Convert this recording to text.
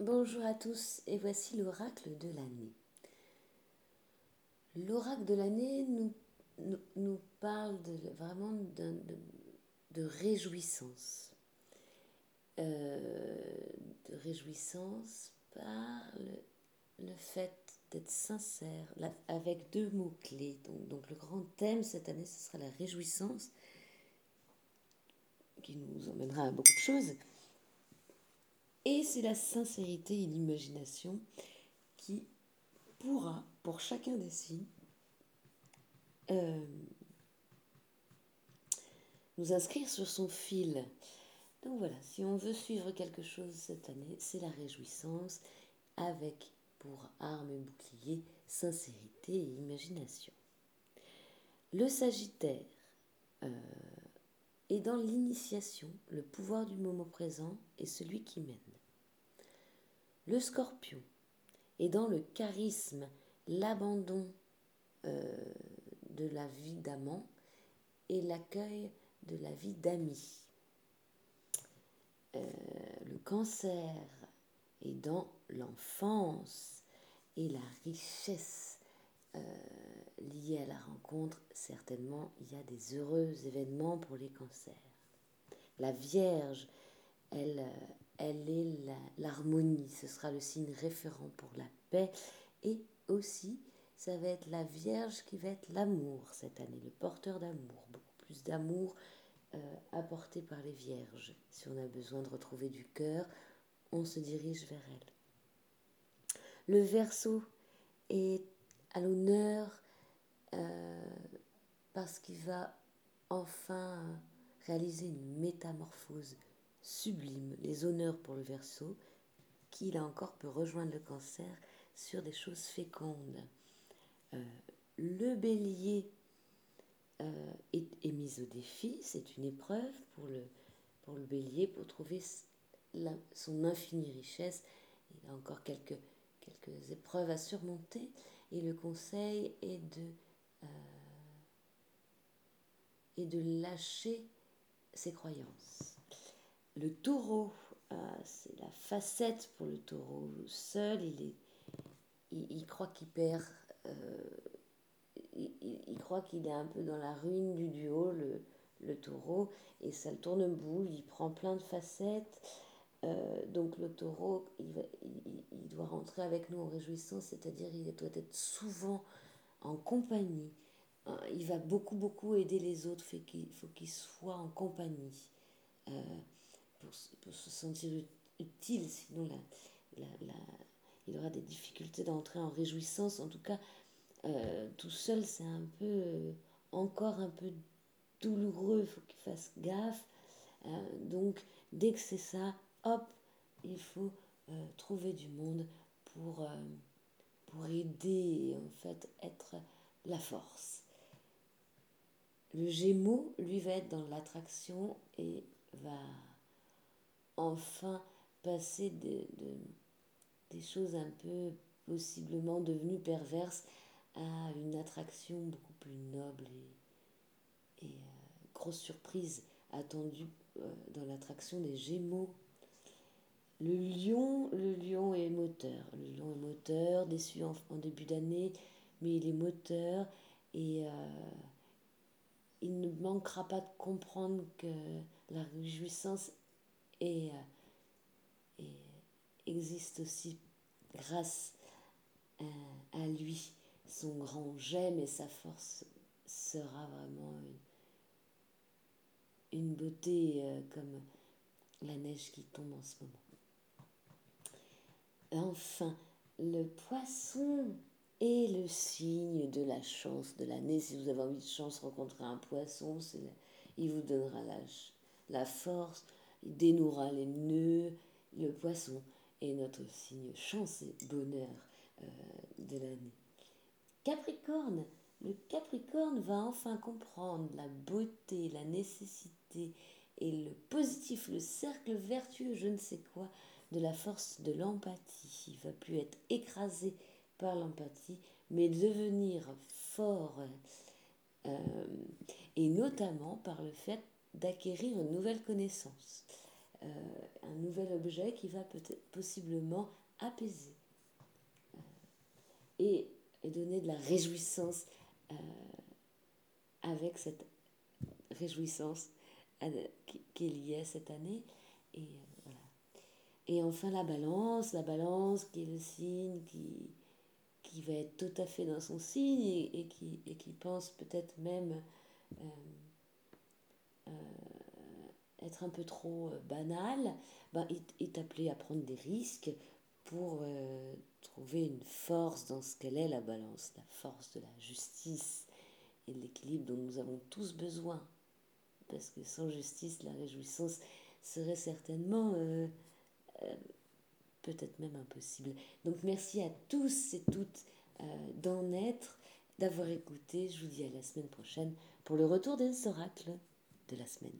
Bonjour à tous et voici l'oracle de l'année. L'oracle de l'année nous, parle vraiment de, de, réjouissance. Euh, de réjouissance par le, le fait d'être sincère avec deux mots-clés. Donc, donc le grand thème cette année, ce sera la réjouissance qui nous emmènera à beaucoup de choses. Et c'est la sincérité et l'imagination qui pourra, pour chacun des signes, euh, nous inscrire sur son fil. Donc voilà, si on veut suivre quelque chose cette année, c'est la réjouissance avec pour arme et bouclier sincérité et imagination. Le Sagittaire euh, est dans l'initiation, le pouvoir du moment présent est celui qui mène. Le scorpion est dans le charisme, l'abandon euh, de la vie d'amant et l'accueil de la vie d'ami. Euh, le cancer est dans l'enfance et la richesse euh, liée à la rencontre. Certainement, il y a des heureux événements pour les cancers. La Vierge, elle, elle est l'harmonie, ce sera le signe référent pour la paix et aussi ça va être la Vierge qui va être l'amour cette année, le porteur d'amour, beaucoup plus d'amour euh, apporté par les Vierges. Si on a besoin de retrouver du cœur, on se dirige vers elle. Le Verseau est à l'honneur euh, parce qu'il va enfin réaliser une métamorphose sublime, les honneurs pour le Verseau, qui là encore peut rejoindre le cancer sur des choses fécondes. Euh, le bélier euh, est, mis au défi, c'est une épreuve pour le, pour le bélier pour trouver son infinie richesse. Il a encore quelques, quelques épreuves à surmonter et le conseil est de, euh, est de lâcher ses croyances. Le taureau, euh, c'est la facette pour le taureau. Seul, il, est, il, croit qu'il perd, euh, il, croit qu'il est un peu dans la ruine du duo, le, taureau, et ça le tourne boule, il prend plein de facettes. Donc le taureau, il, il, doit rentrer avec nous en réjouissance, c'est-à-dire il doit être souvent en compagnie. Il va beaucoup, beaucoup aider les autres, il faut qu'il soit en compagnie pour, se sentir utile, sinon il aura des difficultés d'entrer en réjouissance. En tout cas, euh, tout seul, c'est un peu euh, encore un peu douloureux, faut qu'il fasse gaffe. Euh, donc, dès que c'est ça, hop, il faut trouver du monde pour, pour aider et en fait être la force. Le Gémeaux, lui, va être dans l'attraction et va enfin passer de, des choses un peu possiblement devenues perverses à une attraction beaucoup plus noble et, et euh, grosse surprise attendue euh, dans l'attraction des Gémeaux. Le lion, le lion est moteur. Le lion est moteur, déçu en, début d'année, mais il est moteur et euh, il ne manquera pas de comprendre que la réjouissance euh, existe aussi grâce à, lui. Son grand j'aime et sa force sera vraiment une, une beauté euh, comme la neige qui tombe en ce moment. Enfin, le poisson est le signe de la chance de l'année. Si vous avez envie de chance rencontrer un poisson, il vous donnera la, la force, il dénouera les nœuds, le poisson est notre signe chance et bonheur euh, de l'année. Capricorne, le Capricorne va enfin comprendre la beauté, la nécessité et le positif, le cercle vertueux, je ne sais quoi, de la force de l'empathie. Il va plus être écrasé par l'empathie, mais devenir fort, euh, et notamment par le fait d'acquérir une nouvelle connaissance. un nouvel objet qui va peut-être possiblement apaiser et, et, donner de la réjouissance avec cette réjouissance qui est liée à cette année. Et enfin la balance, la balance qui est le signe qui, qui va être tout à fait dans son signe et, qui, et qui pense peut-être même euh, euh, être un peu trop euh, banal, ben, est, appelé à prendre des risques pour trouver une force dans ce qu'elle est la balance, la force de la justice et de l'équilibre dont nous avons tous besoin. Parce que sans justice, la réjouissance serait certainement peut-être même impossible. Donc merci à tous et toutes euh, d'en être, d'avoir écouté. Je vous dis à la semaine prochaine pour le retour des oracles de la semaine.